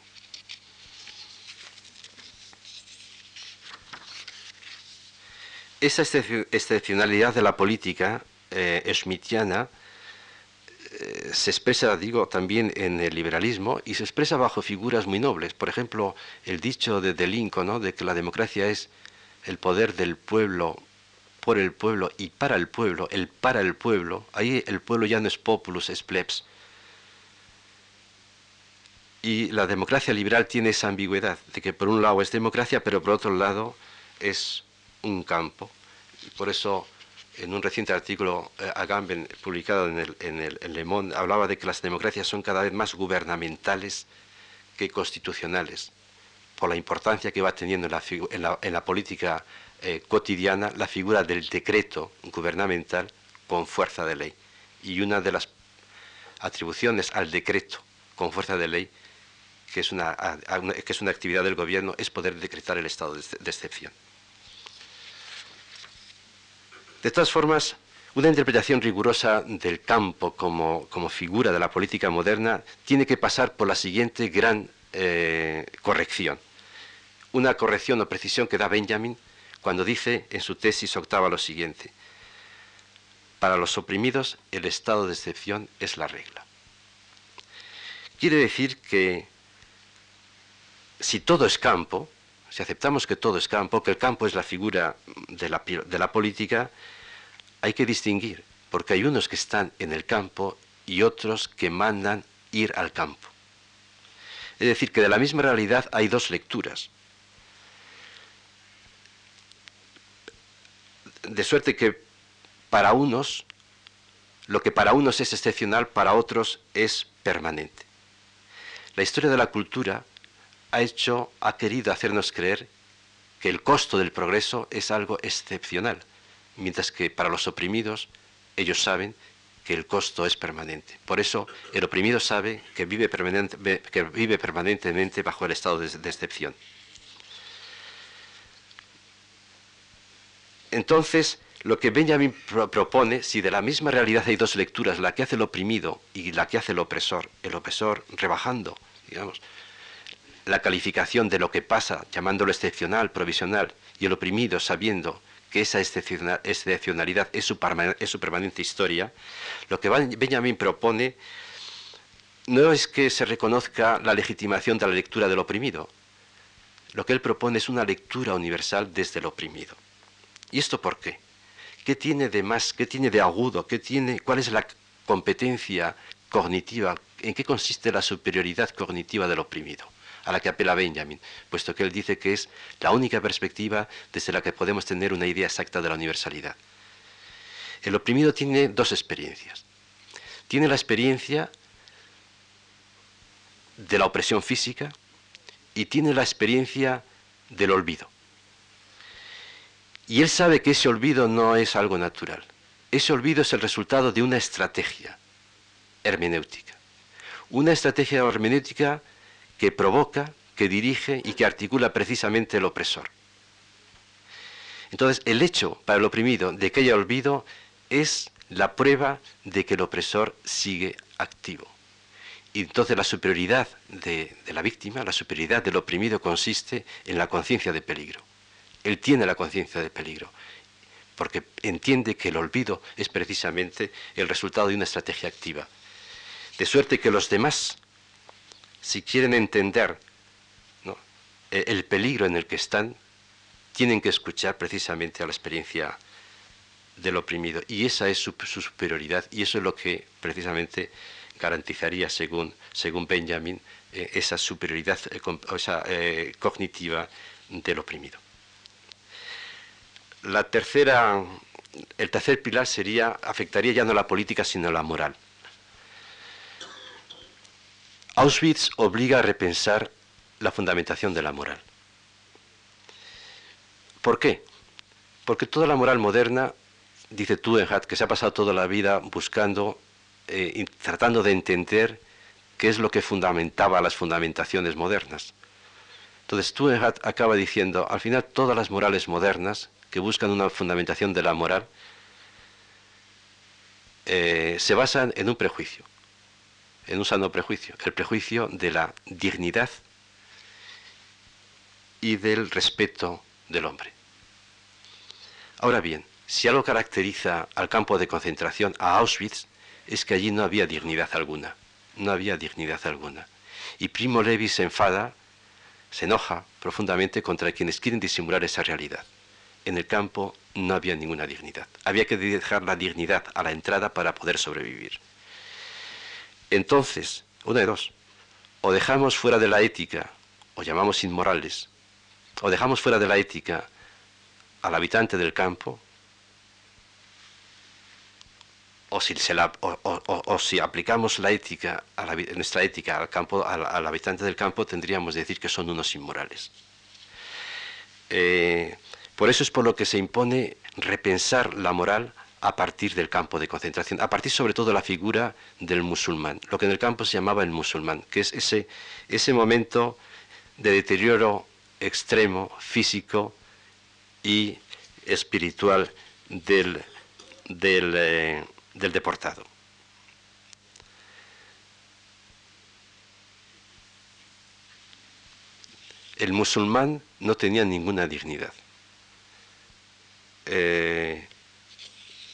Esa excepcionalidad de la política eh, schmittiana eh, se expresa, digo, también en el liberalismo y se expresa bajo figuras muy nobles. Por ejemplo, el dicho de, de Lincoln, ¿no? de que la democracia es el poder del pueblo por el pueblo y para el pueblo, el para el pueblo. Ahí el pueblo ya no es populus, es plebs. Y la democracia liberal tiene esa ambigüedad, de que por un lado es democracia, pero por otro lado es un campo. Y por eso en un reciente artículo eh, Agamben publicado en el, en, el, Le Monde, hablaba de que las democracias son cada vez más gubernamentales que constitucionales, por la importancia que va teniendo en la, política eh, cotidiana la figura del decreto gubernamental con fuerza de ley. Y una de las atribuciones al decreto con fuerza de ley, que es una actividad del gobierno, es poder decretar el estado de excepción. De todas formas, una interpretación rigurosa del campo como, figura de la política moderna tiene que pasar por la siguiente gran eh, corrección. Una corrección o precisión que da Benjamin cuando dice en su tesis octava lo siguiente. Para los oprimidos el estado de excepción es la regla. Quiere decir que si todo es campo, si aceptamos que todo es campo, que el campo es la figura de la, de la política, hay que distinguir, porque hay unos que están en el campo y otros que mandan ir al campo. Es decir, que de la misma realidad hay dos lecturas. De suerte que para unos, lo que para unos es excepcional, para otros es permanente. La historia de la cultura ha hecho, ha querido hacernos creer que el costo del progreso es algo excepcional mientras que para los oprimidos ellos saben que el costo es permanente. Por eso el oprimido sabe que vive, permanentemente bajo el estado de, excepción. Entonces, lo que Benjamin propone, si de la misma realidad hay dos lecturas, la que hace el oprimido y la que hace el opresor, el opresor rebajando, digamos, la calificación de lo que pasa, llamándolo excepcional, provisional, y el oprimido sabiendo que esa excepcionalidad es su, permanente historia, lo que Benjamin propone no es que se reconozca la legitimación de la lectura del oprimido. Lo que él propone es una lectura universal desde el oprimido. ¿Y esto por qué? ¿Qué tiene de más? ¿Qué tiene de agudo? ¿Qué tiene, ¿Cuál es la competencia cognitiva? ¿En qué consiste la superioridad cognitiva del oprimido? A la que apela Benjamin, puesto que él dice que es la única perspectiva desde la que podemos tener una idea exacta de la universalidad. El oprimido tiene dos experiencias. Tiene la experiencia de la opresión física y tiene la experiencia del olvido. Y él sabe que ese olvido no es algo natural. Ese olvido es el resultado de una estrategia hermenéutica. Una estrategia hermenéutica que provoca, que dirige y que articula precisamente el opresor. Entonces, el hecho para el oprimido de que haya olvido es la prueba de que el opresor sigue activo. Y entonces la superioridad de, la víctima, la superioridad del oprimido consiste en la conciencia de peligro. Él tiene la conciencia de peligro, porque entiende que el olvido es precisamente el resultado de una estrategia activa. De suerte que los demás si quieren entender e, el peligro en el que están, tienen que escuchar precisamente a la experiencia del oprimido. Y esa es su, superioridad y eso es lo que precisamente garantizaría, según, según Benjamin, eh, esa superioridad eh, eh, cognitiva del oprimido. La tercera, el tercer pilar sería, afectaría ya no la política, sino la moral. Auschwitz obliga a repensar la fundamentación de la moral. ¿Por qué? Porque toda la moral moderna, dice Tugendhat, que se ha pasado toda la vida buscando eh, tratando de entender qué es lo que fundamentaba las fundamentaciones modernas. Entonces Tugendhat acaba diciendo, al final todas las morales modernas que buscan una fundamentación de la moral eh, se basan en un prejuicio en un sano prejuicio, el prejuicio de la dignidad y del respeto del hombre. Ahora bien, si algo caracteriza al campo de concentración, a Auschwitz, es que allí no había dignidad alguna, no había dignidad alguna. Y Primo Levi se enfada, se enoja profundamente contra quienes quieren disimular esa realidad. En el campo no había ninguna dignidad. Había que dejar la dignidad a la entrada para poder sobrevivir. Entonces, una de dos, o dejamos fuera de la ética, o llamamos inmorales, o dejamos fuera de la ética al habitante del campo, o si, si aplicamos la ética, a nuestra ética al, campo, al, habitante del campo, tendríamos que decir que son unos inmorales. Eh, por eso es por lo que se impone repensar la moral a partir del campo de concentración, a partir sobre todo de la figura del musulmán, lo que en el campo se llamaba el musulmán, que es ese, ese momento de deterioro extremo, físico y espiritual del, del, eh, deportado. El musulmán no tenía ninguna dignidad. Eh,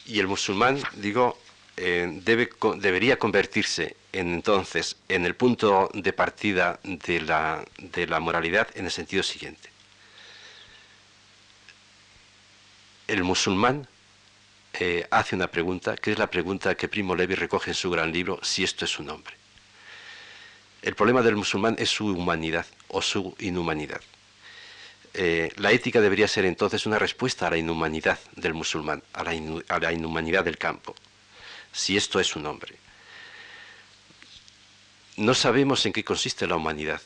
y el musulmán, digo, eh, debe, debería convertirse entonces en el punto de partida de la, de la moralidad en el sentido siguiente. El musulmán eh, hace una pregunta, que es la pregunta que Primo Levi recoge en su gran libro, si esto es un hombre. El problema del musulmán es su humanidad o su inhumanidad. Eh, la ética debería ser entonces una respuesta a la inhumanidad del musulmán, a la, inhumanidad del campo, si esto es un hombre. No sabemos en qué consiste la humanidad.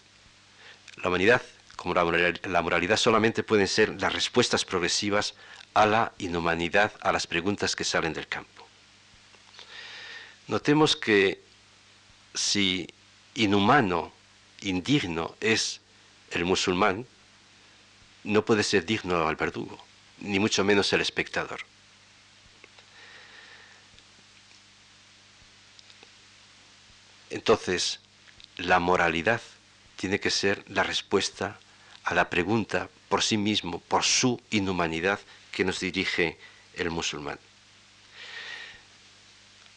La humanidad, como la moralidad, solamente pueden ser las respuestas progresivas a la inhumanidad, a las preguntas que salen del campo. Notemos que si inhumano, indigno es el musulmán, no puede ser digno al verdugo, ni mucho menos el espectador. Entonces, la moralidad tiene que ser la respuesta a la pregunta por sí mismo, por su inhumanidad que nos dirige el musulmán.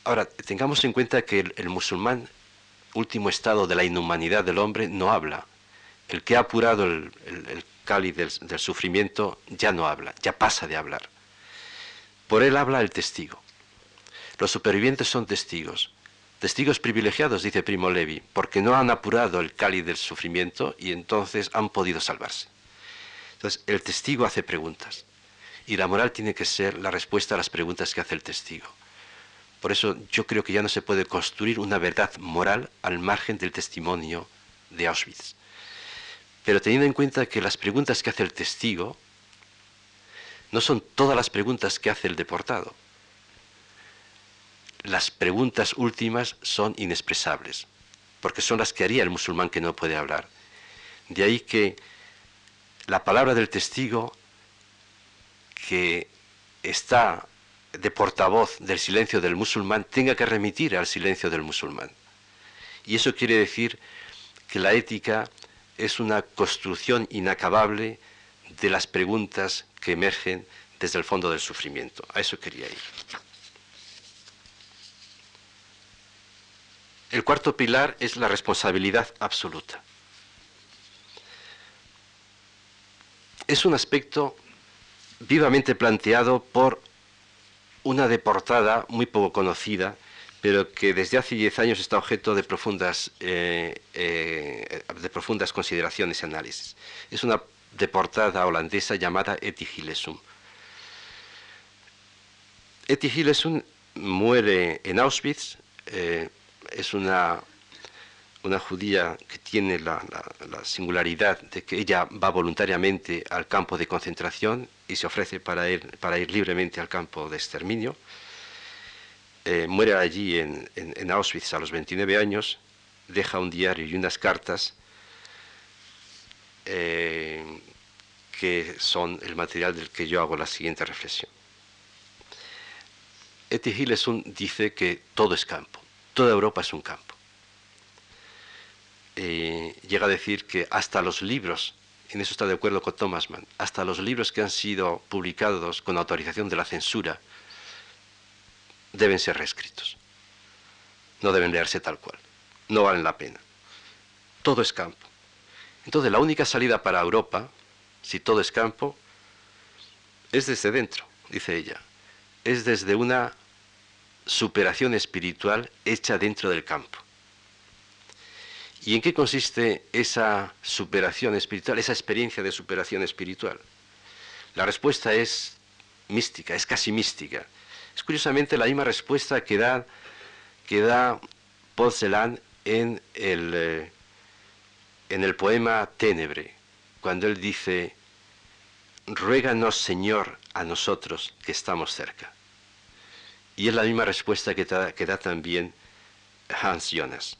Ahora, tengamos en cuenta que el, musulmán, último estado de la inhumanidad del hombre, no habla. El que ha apurado el, cáliz del, sufrimiento ya no habla, ya pasa de hablar. Por él habla el testigo. Los supervivientes son testigos. Testigos privilegiados, dice Primo Levi, porque no han apurado el cáliz del sufrimiento y entonces han podido salvarse. Entonces, el testigo hace preguntas y la moral tiene que ser la respuesta a las preguntas que hace el testigo. Por eso yo creo que ya no se puede construir una verdad moral al margen del testimonio de Auschwitz. Pero teniendo en cuenta que las preguntas que hace el testigo no son todas las preguntas que hace el deportado. Las preguntas últimas son inexpresables, porque son las que haría el musulmán que no puede hablar. De ahí que la palabra del testigo que está de portavoz del silencio del musulmán tenga que remitir al silencio del musulmán. Y eso quiere decir que la ética es una construcción inacabable de las preguntas que emergen desde el fondo del sufrimiento. A eso quería ir. El cuarto pilar es la responsabilidad absoluta. Es un aspecto vivamente planteado por una deportada muy poco conocida, pero que desde hace 10 años está objeto de profundas, eh, eh, de profundas consideraciones y análisis. Es una deportada holandesa llamada Etty Gillesum. Etty Gillesum muere en Auschwitz, eh, es una, una judía que tiene la, singularidad de que ella va voluntariamente al campo de concentración y se ofrece para ir, para ir libremente al campo de exterminio. Eh, muere allí en, Auschwitz a los 29 años, deja un diario y unas cartas eh, que son el material del que yo hago la siguiente reflexión. Eti Gillesun dice que todo es campo, toda Europa es un campo. Eh, llega a decir que hasta los libros, en eso está de acuerdo con Thomas Mann, hasta los libros que han sido publicados con autorización de la censura, deben ser reescritos. no deben leerse tal cual, no valen la pena. Todo es campo. Entonces la única salida para Europa, si todo es campo, es desde dentro, dice ella. Es desde una superación espiritual hecha dentro del campo. ¿Y en qué consiste esa superación espiritual, esa experiencia de superación espiritual? La respuesta es mística, es casi mística. Es curiosamente la misma respuesta que da, que da Paul Celan en el, eh, en el poema Ténebre, cuando él dice, ruéganos Señor a nosotros que estamos cerca. Y es la misma respuesta que da, que da también Hans Jonas.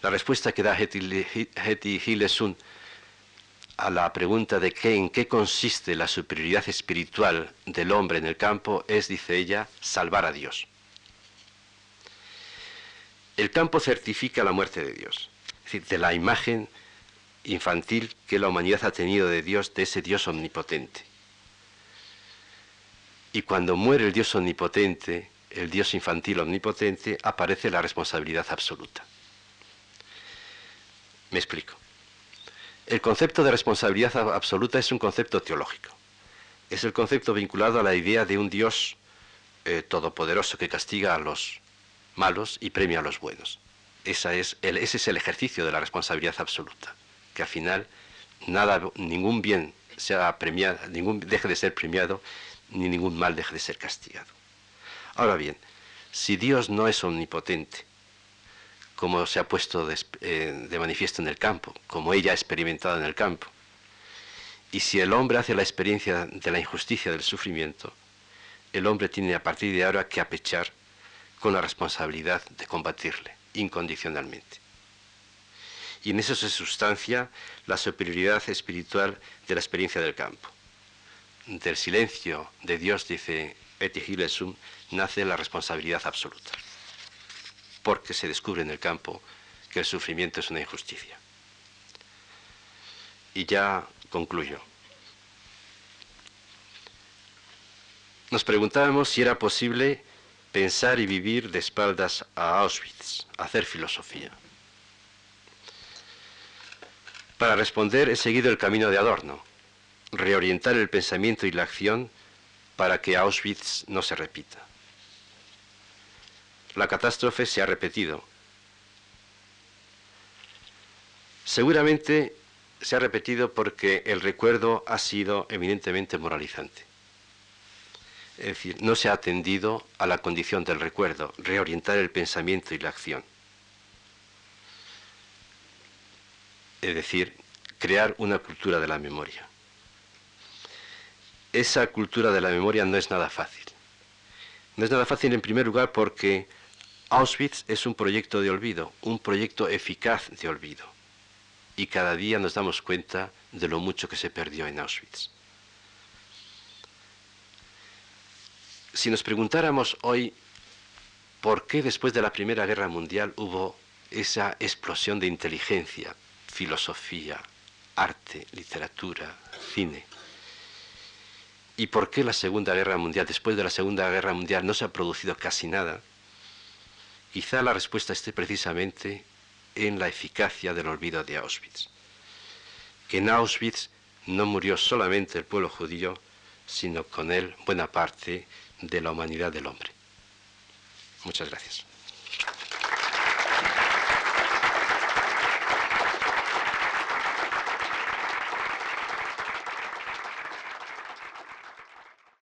La respuesta que da Hetty Hillesun a la pregunta de qué, en qué consiste la superioridad espiritual del hombre en el campo es, dice ella, salvar a Dios. El campo certifica la muerte de Dios, es decir, de la imagen infantil que la humanidad ha tenido de Dios, de ese Dios omnipotente. Y cuando muere el Dios omnipotente, el Dios infantil omnipotente, aparece la responsabilidad absoluta. Me explico. El concepto de responsabilidad absoluta es un concepto teológico. Es el concepto vinculado a la idea de un Dios eh, todopoderoso que castiga a los malos y premia a los buenos. Esa es el, ese es el ejercicio de la responsabilidad absoluta, que al final nada, ningún bien sea premiado, ningún deje de ser premiado, ni ningún mal deje de ser castigado. Ahora bien, si Dios no es omnipotente, como se ha puesto eh, de, manifiesto en el campo, como ella ha experimentado en el campo. Y si el hombre hace la experiencia de la injusticia del sufrimiento, el hombre tiene a partir de ahora que apechar con la responsabilidad de combatirle incondicionalmente. Y en eso se sustancia la superioridad espiritual de la experiencia del campo. Del silencio de Dios, dice Eti nace la responsabilidad absoluta porque se descubre en el campo que el sufrimiento es una injusticia. Y ya concluyo. Nos preguntábamos si era posible pensar y vivir de espaldas a Auschwitz, hacer filosofía. Para responder he seguido el camino de Adorno, reorientar el pensamiento y la acción para que Auschwitz no se repita la catástrofe se ha repetido. Seguramente se ha repetido porque el recuerdo ha sido eminentemente moralizante. Es decir, no se ha atendido a la condición del recuerdo, reorientar el pensamiento y la acción. Es decir, crear una cultura de la memoria. Esa cultura de la memoria no es nada fácil. No es nada fácil en primer lugar porque Auschwitz es un proyecto de olvido, un proyecto eficaz de olvido. Y cada día nos damos cuenta de lo mucho que se perdió en Auschwitz. Si nos preguntáramos hoy por qué después de la Primera Guerra Mundial hubo esa explosión de inteligencia, filosofía, arte, literatura, cine, y por qué la Segunda Guerra Mundial, después de la Segunda Guerra Mundial, no se ha producido casi nada, Quizá la respuesta esté precisamente en la eficacia del olvido de Auschwitz. Que en Auschwitz no murió solamente el pueblo judío, sino con él buena parte de la humanidad del hombre. Muchas gracias.